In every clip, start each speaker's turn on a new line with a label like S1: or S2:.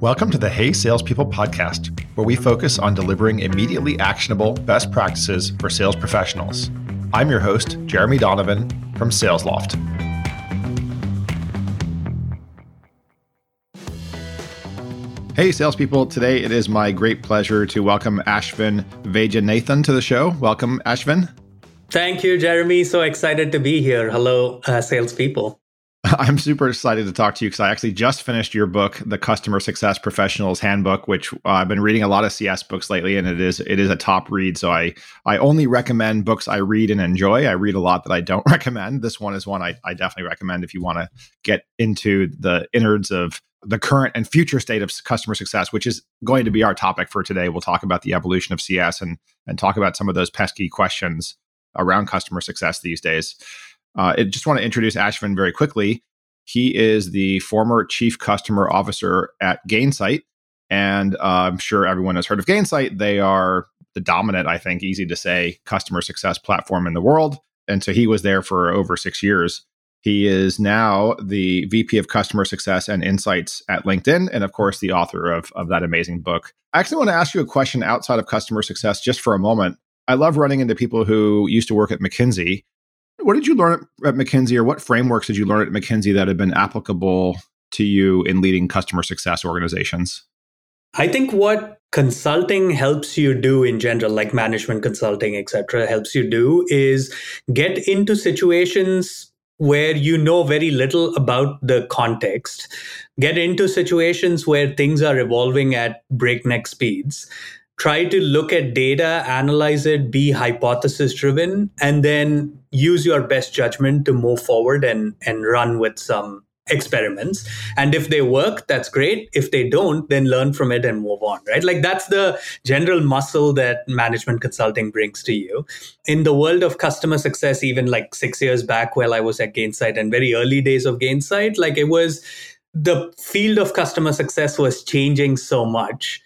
S1: Welcome to the Hey Salespeople podcast, where we focus on delivering immediately actionable best practices for sales professionals. I'm your host, Jeremy Donovan from SalesLoft. Hey, salespeople. Today it is my great pleasure to welcome Ashvin Vaidyanathan to the show. Welcome, Ashvin.
S2: Thank you, Jeremy. So excited to be here. Hello, uh, salespeople.
S1: I'm super excited to talk to you because I actually just finished your book, The Customer Success Professionals Handbook, which uh, I've been reading a lot of CS books lately, and it is it is a top read. So I I only recommend books I read and enjoy. I read a lot that I don't recommend. This one is one I, I definitely recommend if you want to get into the innards of the current and future state of customer success, which is going to be our topic for today. We'll talk about the evolution of CS and and talk about some of those pesky questions around customer success these days. Uh, I just want to introduce Ashvin very quickly. He is the former chief customer officer at Gainsight. And uh, I'm sure everyone has heard of Gainsight. They are the dominant, I think, easy to say, customer success platform in the world. And so he was there for over six years. He is now the VP of Customer Success and Insights at LinkedIn, and of course, the author of, of that amazing book. I actually want to ask you a question outside of customer success just for a moment. I love running into people who used to work at McKinsey what did you learn at McKinsey, or what frameworks did you learn at McKinsey that have been applicable to you in leading customer success organizations?
S2: I think what consulting helps you do in general, like management consulting, etc., helps you do is get into situations where you know very little about the context, get into situations where things are evolving at breakneck speeds, try to look at data, analyze it, be hypothesis driven, and then use your best judgment to move forward and, and run with some experiments. And if they work, that's great. If they don't, then learn from it and move on, right? Like that's the general muscle that management consulting brings to you. In the world of customer success, even like six years back while I was at Gainsight and very early days of Gainsight, like it was the field of customer success was changing so much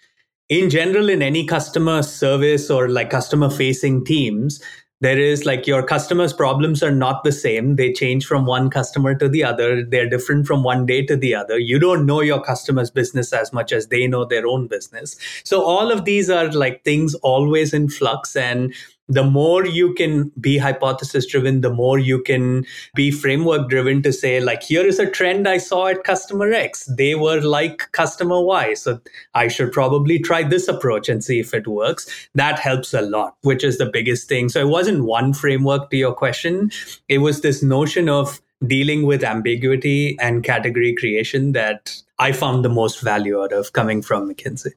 S2: in general in any customer service or like customer facing teams there is like your customers problems are not the same. They change from one customer to the other. They're different from one day to the other. You don't know your customer's business as much as they know their own business. So all of these are like things always in flux and the more you can be hypothesis driven, the more you can be framework driven to say, like, here is a trend I saw at customer X. They were like customer Y. So I should probably try this approach and see if it works. That helps a lot, which is the biggest thing. So it wasn't one framework to your question. It was this notion of dealing with ambiguity and category creation that I found the most value out of coming from McKinsey.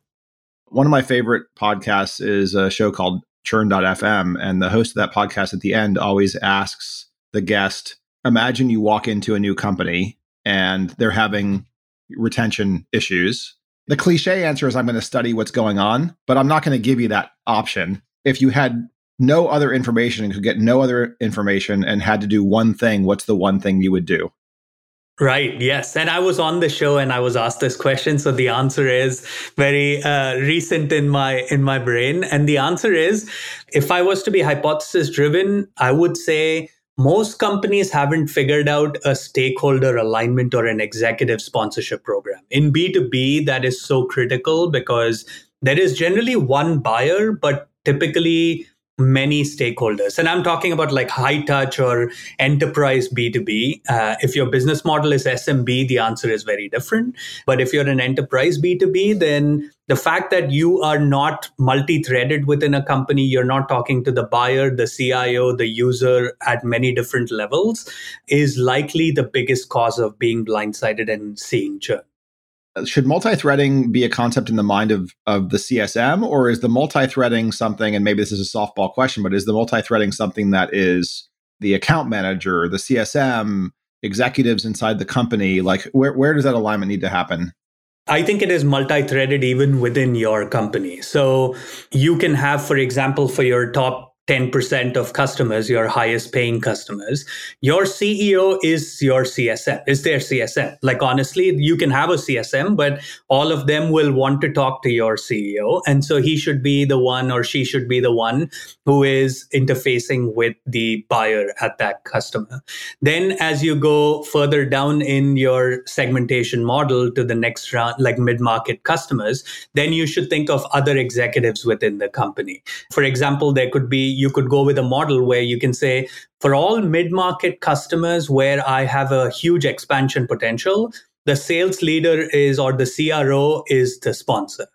S1: One of my favorite podcasts is a show called churn.fm. And the host of that podcast at the end always asks the guest Imagine you walk into a new company and they're having retention issues. The cliche answer is I'm going to study what's going on, but I'm not going to give you that option. If you had no other information and could get no other information and had to do one thing, what's the one thing you would do?
S2: Right. Yes. And I was on the show and I was asked this question. So the answer is very uh, recent in my in my brain. And the answer is, if I was to be hypothesis driven, I would say most companies haven't figured out a stakeholder alignment or an executive sponsorship program. In B2B, that is so critical because there is generally one buyer, but typically many stakeholders. And I'm talking about like high touch or enterprise B2B. Uh, if your business model is SMB, the answer is very different. But if you're an enterprise B2B, then the fact that you are not multi threaded within a company, you're not talking to the buyer, the CIO, the user at many different levels, is likely the biggest cause of being blindsided and seeing churn
S1: should multi-threading be a concept in the mind of of the CSM, or is the multi-threading something? And maybe this is a softball question, but is the multi-threading something that is the account manager, the CSM, executives inside the company? Like, where where does that alignment need to happen?
S2: I think it is multi threaded even within your company. So you can have, for example, for your top 10% of customers, your highest paying customers, your CEO is your CSM, is their CSM. Like, honestly, you can have a CSM, but all of them will want to talk to your CEO. And so he should be the one or she should be the one who is interfacing with the buyer at that customer. Then, as you go further down in your segmentation model to the next round, like mid market customers, then you should think of other executives within the company. For example, there could be you could go with a model where you can say, for all mid market customers where I have a huge expansion potential, the sales leader is or the CRO is the sponsor.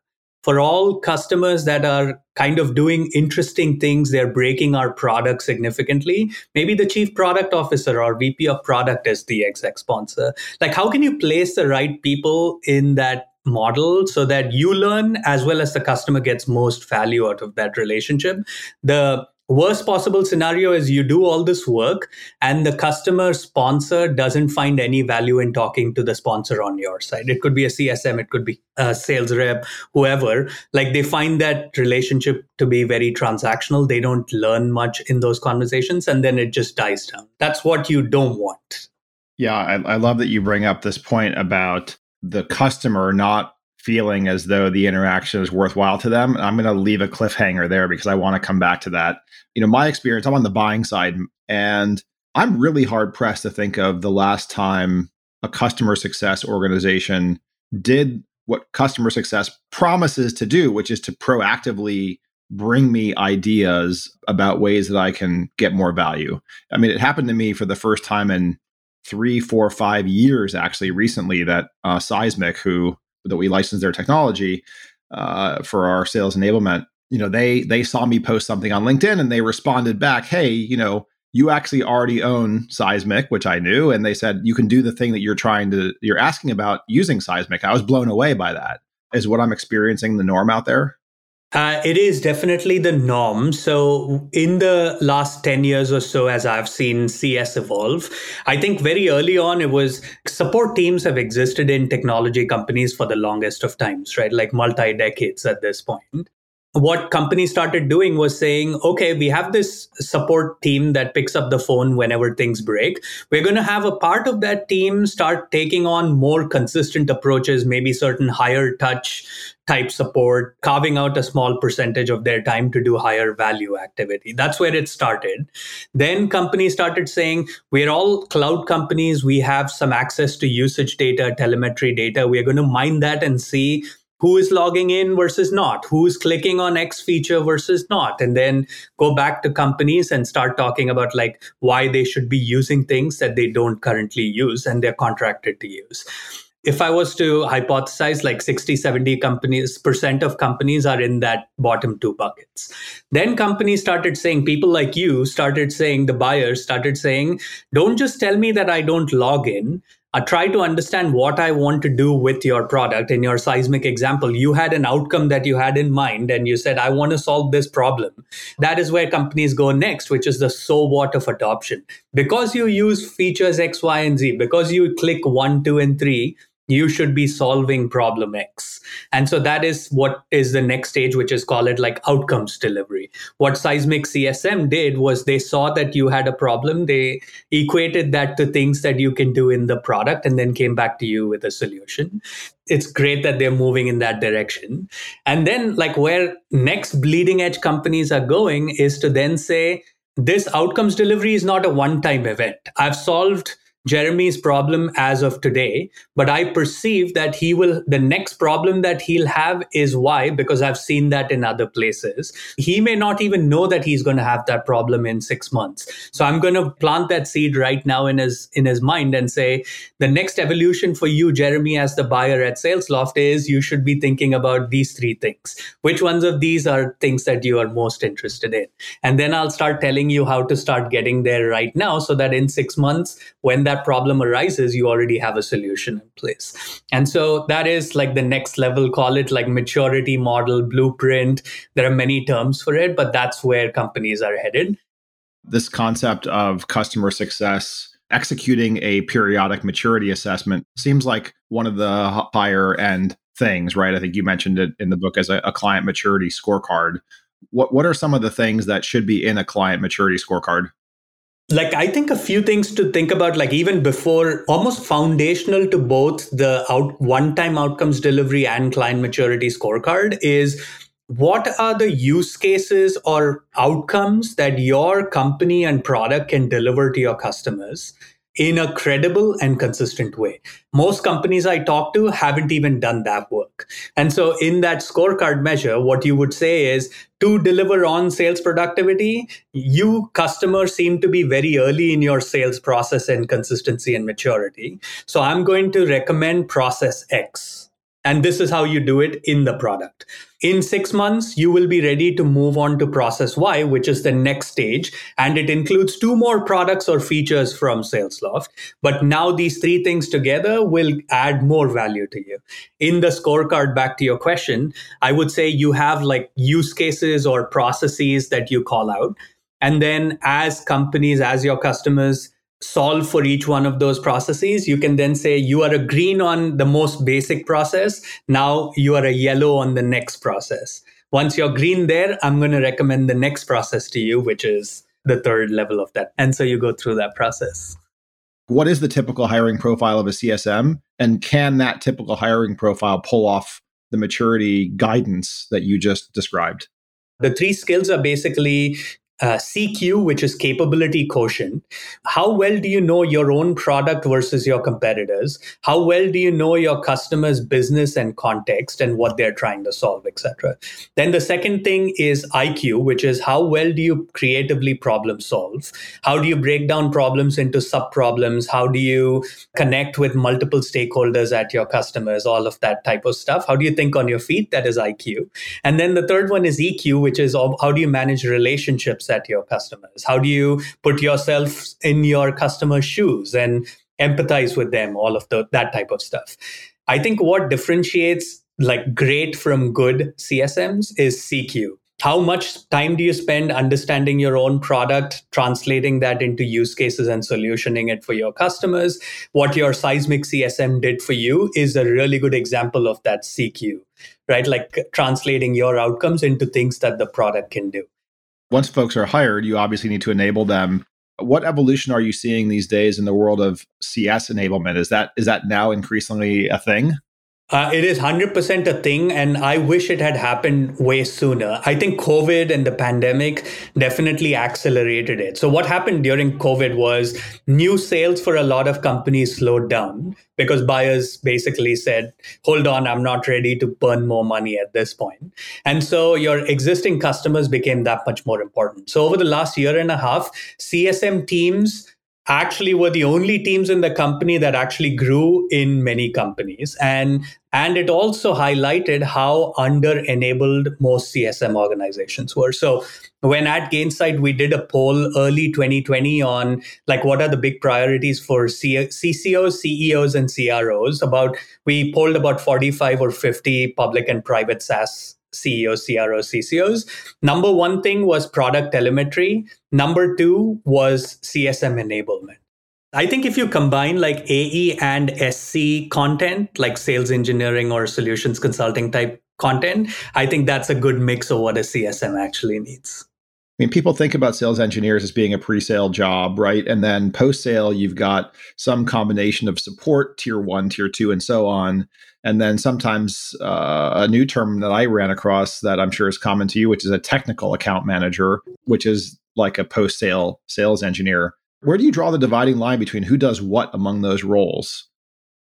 S2: For all customers that are kind of doing interesting things, they're breaking our product significantly. Maybe the chief product officer or VP of product is the exec sponsor. Like, how can you place the right people in that model so that you learn as well as the customer gets most value out of that relationship? The worst possible scenario is you do all this work and the customer sponsor doesn't find any value in talking to the sponsor on your side. It could be a csm it could be a sales rep whoever. Like they find that relationship to be very transactional. They don't learn much in those conversations and then it just dies down. That's what you don't want.
S1: Yeah I, I love that you bring up this point about the customer not feeling as though the interaction is worthwhile to them. I'm going to leave a cliffhanger there because I want to come back to that. You know, my experience, I'm on the buying side and I'm really hard pressed to think of the last time a customer success organization did what customer success promises to do, which is to proactively bring me ideas about ways that I can get more value. I mean, it happened to me for the first time in three, four, five years actually recently that uh, Seismic, who that we licensed their technology uh, for our sales enablement, you know, they they saw me post something on LinkedIn and they responded back, "Hey, you know, you actually already own Seismic, which I knew, and they said you can do the thing that you're trying to you're asking about using Seismic." I was blown away by that. Is what I'm experiencing the norm out there?
S2: Uh, it is definitely the norm. So, in the last 10 years or so, as I've seen CS evolve, I think very early on it was support teams have existed in technology companies for the longest of times, right? Like multi decades at this point what companies started doing was saying, okay, we have this support team that picks up the phone whenever things break. We're going to have a part of that team start taking on more consistent approaches, maybe certain higher touch type support, carving out a small percentage of their time to do higher value activity. That's where it started. Then companies started saying, we're all cloud companies. We have some access to usage data, telemetry data. We're going to mine that and see who is logging in versus not, who's clicking on X feature versus not, and then go back to companies and start talking about like why they should be using things that they don't currently use and they're contracted to use. If I was to hypothesize like 60, 70 companies, percent of companies are in that bottom two buckets. Then companies started saying, people like you started saying, the buyers started saying, don't just tell me that I don't log in I try to understand what I want to do with your product. In your Seismic example, you had an outcome that you had in mind and you said, I want to solve this problem. That is where companies go next, which is the so what of adoption. Because you use features X, Y, and Z, because you click one, two, and three, you should be solving problem X. And so that is what is the next stage, which is call it like outcomes delivery. What Seismic CSM did was they saw that you had a problem. They equated that to things that you can do in the product and then came back to you with a solution. It's great that they're moving in that direction. And then like where next bleeding edge companies are going is to then say, this outcomes delivery is not a one time event. I've solved Jeremy's problem as of today, but I perceive that he will, the next problem that he'll have is why, because I've seen that in other places. He may not even know that he's going to have that problem in six months. So I'm going to plant that seed right now in his, in his mind and say, the next evolution for you, Jeremy, as the buyer at SalesLoft is you should be thinking about these three things. Which ones of these are things that you are most interested in? And then I'll start telling you how to start getting there right now so that in six months, when that that problem arises, you already have a solution in place. And so that is like the next level, call it like maturity model, blueprint. There are many terms for it, but that's where companies are headed.
S1: This concept of customer success executing a periodic maturity assessment seems like one of the higher end things, right? I think you mentioned it in the book as a, a client maturity scorecard what what are some of the things that should be in a client maturity scorecard?
S2: Like i think a few things to think about like even before almost foundational to both the out one time outcomes delivery and client maturity scorecard is what are the use cases or outcomes that your company and product can deliver to your customers in a credible and consistent way. Most companies I talk to haven't even done that work. And so, in that scorecard measure, what you would say is to deliver on sales productivity, you customers seem to be very early in your sales process and consistency and maturity. So, I'm going to recommend process X. And this is how you do it in the product. In six months, you will be ready to move on to process Y, which is the next stage. And it includes two more products or features from SalesLoft. But now these three things together will add more value to you. In the scorecard, back to your question, I would say you have like use cases or processes that you call out. And then as companies, as your customers, solve for each one of those processes, you can then say you are a green on the most basic process. Now you are a yellow on the next process. Once you're green there, I'm going to recommend the next process to you, which is the third level of that. And so you go through that process.
S1: What is the typical hiring profile of a CSM? And can that typical hiring profile pull off the maturity guidance that you just described?
S2: The three skills are basically uh, CQ, which is capability quotient. How well do you know your own product versus your competitors? How well do you know your customer's business and context and what they're trying to solve, etc. Then the second thing is IQ, which is how well do you creatively problem solve? How do you break down problems into sub problems? How do you connect with multiple stakeholders at your customers? All of that type of stuff. How do you think on your feet? That is IQ. And then the third one is EQ, which is how do you manage relationships at your customers? How do you put yourself in your customer's shoes and empathize with them? All of the, that type of stuff. I think what differentiates like great from good CSMs is CQ. How much time do you spend understanding your own product, translating that into use cases and solutioning it for your customers? What your Seismic CSM did for you is a really good example of that CQ, right? Like translating your outcomes into things that the product can do
S1: once folks are hired, you obviously need to enable them. What evolution are you seeing these days in the world of CS enablement? Is that is that now increasingly a thing?
S2: Uh, it is 100% a thing, and I wish it had happened way sooner. I think COVID and the pandemic definitely accelerated it. So, what happened during COVID was new sales for a lot of companies slowed down because buyers basically said, Hold on, I'm not ready to burn more money at this point. And so, your existing customers became that much more important. So, over the last year and a half, CSM teams actually were the only teams in the company that actually grew in many companies. And and it also highlighted how under enabled most csm organizations were. So when at Gainsight we did a poll early 2020 on like what are the big priorities for ccos ceos and cros about we polled about 45 or 50 public and private saas CEOs, CROs, CCOs. Number one thing was product telemetry. Number two was CSM enablement. I think if you combine like AE and SC content, like sales engineering or solutions consulting type content, I think that's a good mix of what a CSM actually needs.
S1: Mean, people think about sales engineers as being a pre sale job, right? And then post sale, you've got some combination of support, tier one, tier two, and so on. And then sometimes uh, a new term that I ran across that I'm sure is common to you, which is a technical account manager, which is like a post sale sales engineer. Where do you draw the dividing line between who does what among those roles?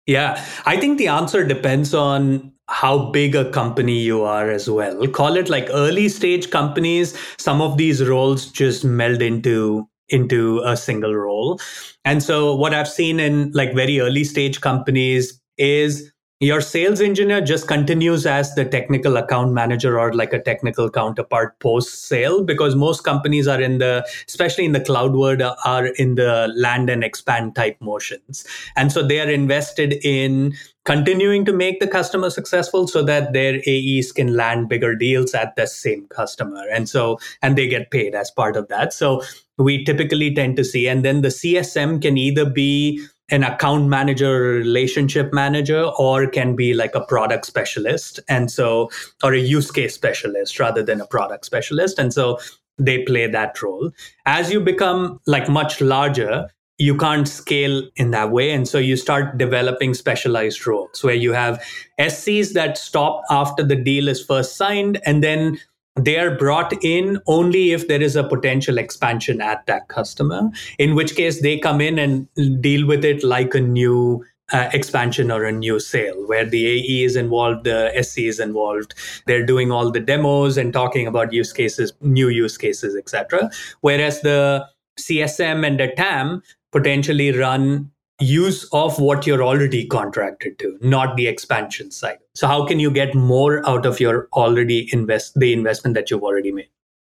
S2: Yeah, I think the answer depends on how big a company you are as well. Call it like early stage companies, some of these roles just meld into into a single role. And so what I've seen in like very early stage companies is your sales engineer just continues as the technical account manager or like a technical counterpart post sale because most companies are in the especially in the cloud world are in the land and expand type motions. And so they are invested in continuing to make the customer successful so that their AEs can land bigger deals at the same customer. And so and they get paid as part of that. So we typically tend to see and then the CSM can either be an account manager relationship manager or can be like a product specialist and so or a use case specialist rather than a product specialist and so they play that role. As you become like much larger you can't scale in that way and so you start developing specialized roles where you have scs that stop after the deal is first signed and then they are brought in only if there is a potential expansion at that customer, in which case they come in and deal with it like a new uh, expansion or a new sale where the AE is involved, the SC is involved. They're doing all the demos and talking about use cases, new use cases, etc. Whereas the CSM and the TAM potentially run use of what you're already contracted to, not the expansion side. So how can you get more out of your already invest the investment that you've already made?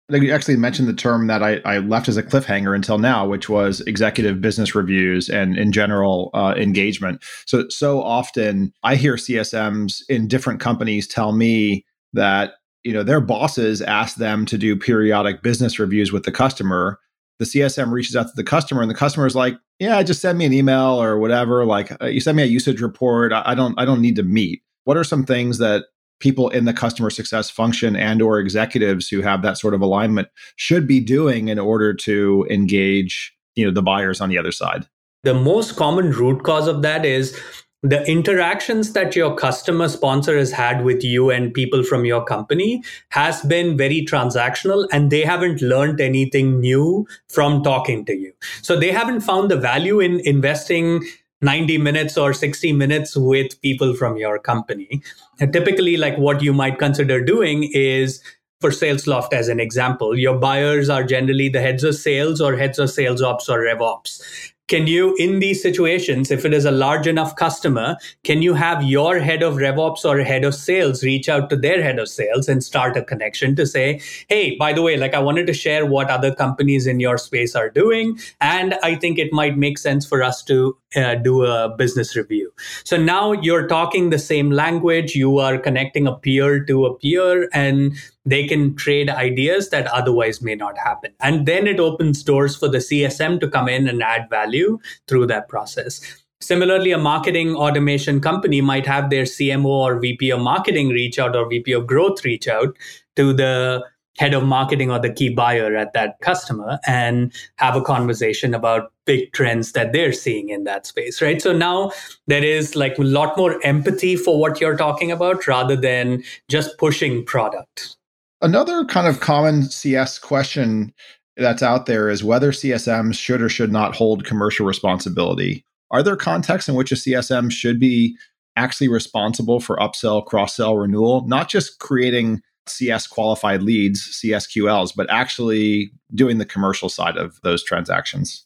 S1: You actually mentioned the term that I, I left as a cliffhanger until now, which was executive business reviews and in general uh, engagement. So so often I hear CSMs in different companies tell me that you know their bosses ask them to do periodic business reviews with the customer the CSM reaches out to the customer, and the customer is like, "Yeah, just send me an email or whatever. Like, uh, you send me a usage report. I, I don't, I don't need to meet." What are some things that people in the customer success function and or executives who have that sort of alignment should be doing in order to engage, you know, the buyers on the other side?
S2: The most common root cause of that is the interactions that your customer sponsor has had with you and people from your company has been very transactional and they haven't learned anything new from talking to you. So they haven't found the value in investing 90 minutes or 60 minutes with people from your company. And typically like what you might consider doing is for SalesLoft as an example, your buyers are generally the heads of sales or heads of sales ops or rev ops can you in these situations if it is a large enough customer can you have your head of revops or head of sales reach out to their head of sales and start a connection to say hey by the way like i wanted to share what other companies in your space are doing and i think it might make sense for us to uh, do a business review. So now you're talking the same language. You are connecting a peer to a peer and they can trade ideas that otherwise may not happen. And then it opens doors for the CSM to come in and add value through that process. Similarly, a marketing automation company might have their CMO or VP of marketing reach out or VP of growth reach out to the head of marketing or the key buyer at that customer and have a conversation about big trends that they're seeing in that space right so now there is like a lot more empathy for what you're talking about rather than just pushing product
S1: Another kind of common CS question that's out there is whether CSMs should or should not hold commercial responsibility. Are there contexts in which a CSM should be actually responsible for upsell, cross sell, renewal, not just creating CS qualified leads, CSQLs, but actually doing the commercial side of those transactions?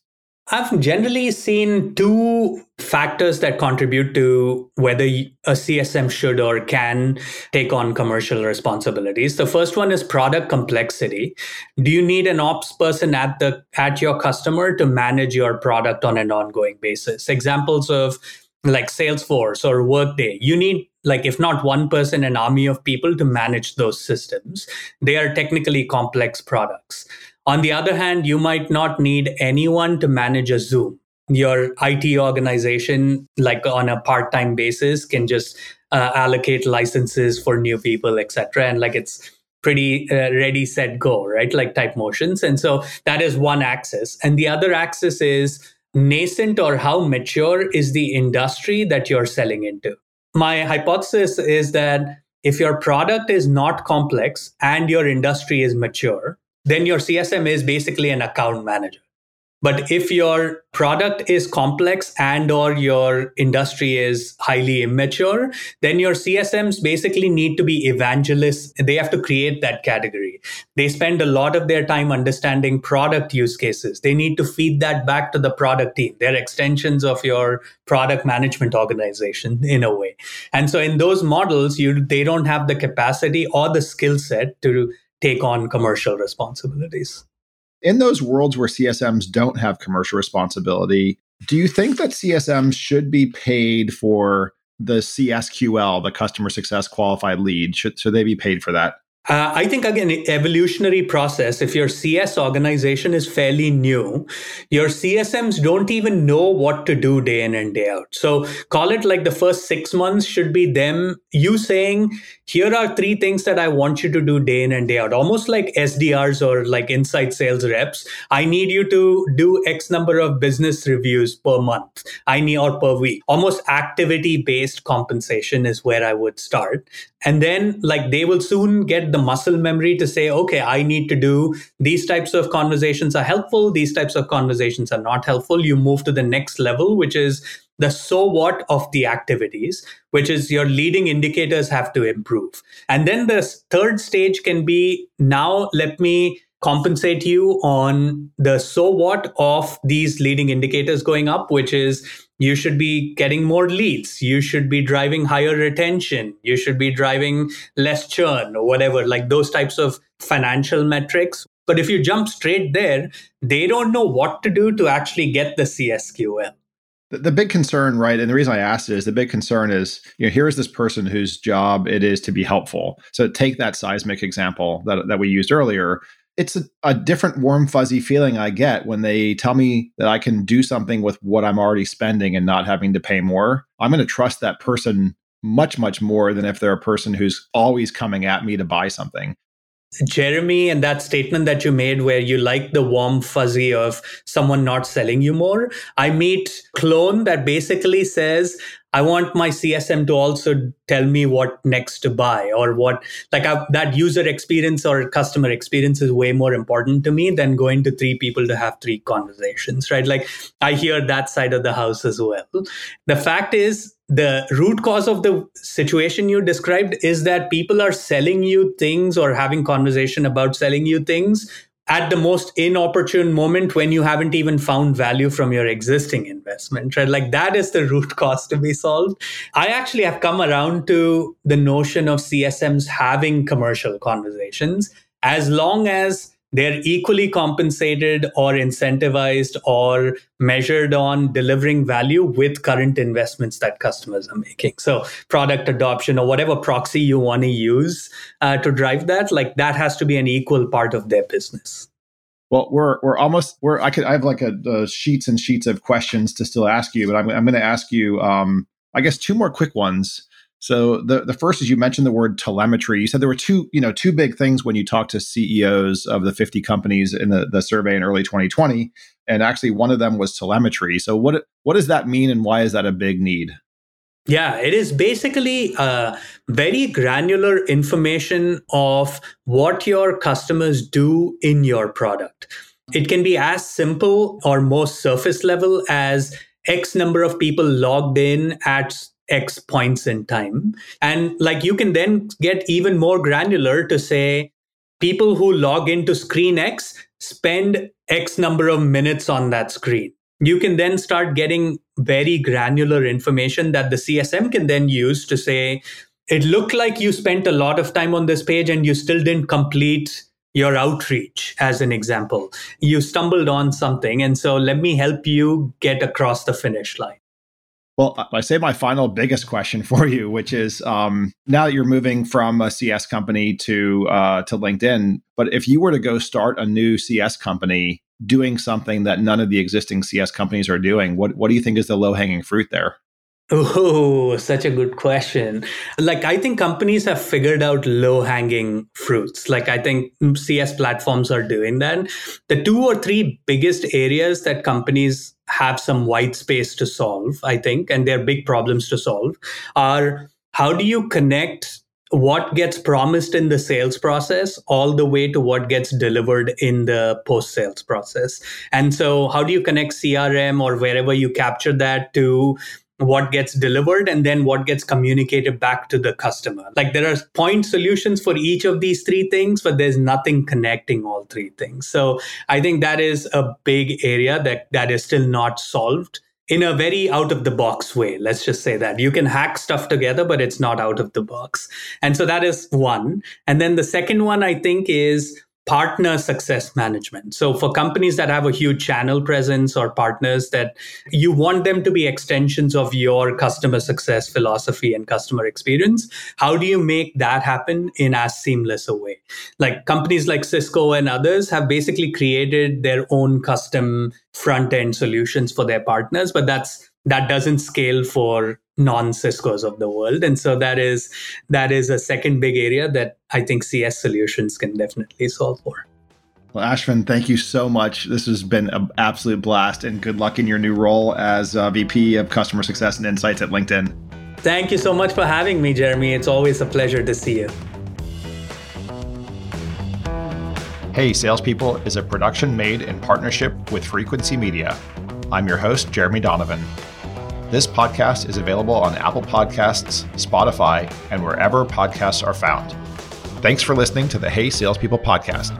S2: I've generally seen two factors that contribute to whether a CSM should or can take on commercial responsibilities. The first one is product complexity. Do you need an ops person at the at your customer to manage your product on an ongoing basis? Examples of like Salesforce or Workday, you need like if not one person an army of people to manage those systems. They are technically complex products. On the other hand, you might not need anyone to manage a Zoom. Your IT organization, like on a part time basis, can just uh, allocate licenses for new people, etc. And like it's pretty uh, ready, set, go, right? Like type motions. And so that is one axis. And the other axis is nascent or how mature is the industry that you're selling into. My hypothesis is that if your product is not complex and your industry is mature, then your CSM is basically an account manager. But if your product is complex and or your industry is highly immature, then your CSMs basically need to be evangelists. They have to create that category. They spend a lot of their time understanding product use cases. They need to feed that back to the product team. They're extensions of your product management organization in a way. And so in those models, you they don't have the capacity or the skill set to take on commercial responsibilities.
S1: In those worlds where CSMs don't have commercial responsibility, do you think that CSMs should be paid for the CSQL, the customer success qualified lead? Should, should they be paid for that?
S2: Uh, I think again, evolutionary process. If your CS organization is fairly new, your CSMs don't even know what to do day in and day out. So call it like the first six months should be them, you saying, here are three things that I want you to do day in and day out, almost like SDRs or like inside sales reps. I need you to do X number of business reviews per month. I need or per week. Almost activity based compensation is where I would start. And then like they will soon get the muscle memory to say, okay, I need to do these types of conversations are helpful. These types of conversations are not helpful. You move to the next level, which is the so what of the activities, which is your leading indicators have to improve. And then the third stage can be now let me compensate you on the so what of these leading indicators going up, which is you should be getting more leads. You should be driving higher retention. You should be driving less churn or whatever, like those types of financial metrics. But if you jump straight there, they don't know what to do to actually get the CSQL.
S1: The, the big concern, right? And the reason I asked it is the big concern is, you know, here is this person whose job it is to be helpful. So take that Seismic example that, that we used earlier it's a, a, different warm fuzzy feeling i get when they tell me that i can do something with what i'm already spending and not having to pay more. I'm going to trust that person much much more than if they're a person who's always coming at me to buy something.
S2: Jeremy and that statement that you made where you like the warm fuzzy of someone not selling you more i meet clone that basically says I want my CSM to also tell me what next to buy or what, like I, that user experience or customer experience is way more important to me than going to three people to have three conversations, right? Like I hear that side of the house as well. The fact is, the root cause of the situation you described is that people are selling you things or having conversation about selling you things at the most inopportune moment when you haven't even found value from your existing investment, right? Like that is the root cause to be solved. I actually have come around to the notion of CSMs having commercial conversations as long as they're equally compensated or incentivized or measured on delivering value with current investments that customers are making. So, product adoption or whatever proxy you want to use uh, to drive that, like that has to be an equal part of their business.
S1: Well, we're we're almost we're I could I have like a, a sheets and sheets of questions to still ask you, but I'm I'm going to ask you um, I guess two more quick ones. So the the first is you mentioned the word telemetry. You said there were two, you know, two big things when you talked to CEOs of the 50 companies in the, the survey in early 2020. And actually one of them was telemetry. So what what does that mean and why is that a big need?
S2: Yeah, it is basically uh, very granular information of what your customers do in your product. It can be as simple or most surface level as X number of people logged in at X points in time. And like you can then get even more granular to say people who log into screen X spend X number of minutes on that screen. You can then start getting very granular information that the CSM can then use to say, it looked like you spent a lot of time on this page and you still didn't complete your outreach, as an example. You stumbled on something. And so let me help you get across the finish line.
S1: Well, I say my final biggest question for you, which is um, now that you're moving from a CS company to uh, to LinkedIn, but if you were to go start a new CS company doing something that none of the existing CS companies are doing, what what do you think is the low hanging fruit there?
S2: Oh, such a good question. Like, I think companies have figured out low hanging fruits. Like, I think CS platforms are doing that. The two or three biggest areas that companies have some white space to solve, I think, and they're big problems to solve, are how do you connect what gets promised in the sales process all the way to what gets delivered in the post sales process. And so, how do you connect CRM or wherever you capture that to what gets delivered and then what gets communicated back to the customer. Like there are point solutions for each of these three things, but there's nothing connecting all three things. So I think that is a big area that that is still not solved in a very out of the box way. Let's just say that you can hack stuff together, but it's not out of the box. And so that is one. And then the second one I think is partner success management. So, for companies that have a huge channel presence or partners that you want them to be extensions of your customer success philosophy and customer experience, how do you make that happen in as seamless a way? Like companies like Cisco and others have basically created their own custom front end solutions for their partners, but that's that doesn't scale for non Cisco's of the world. And so that is that is a second big area that I think CS solutions can definitely solve for.
S1: Well, Ashvin, thank you so much. This has been an absolute blast, and good luck in your new role as uh, VP of Customer Success and Insights at LinkedIn.
S2: Thank you so much for having me, Jeremy. It's always a pleasure to see you.
S1: Hey, Salespeople is a production made in partnership with Frequency Media. I'm your host, Jeremy Donovan. This podcast is available on Apple Podcasts, Spotify, and wherever podcasts are found. Thanks for listening to the Hey Salespeople podcast.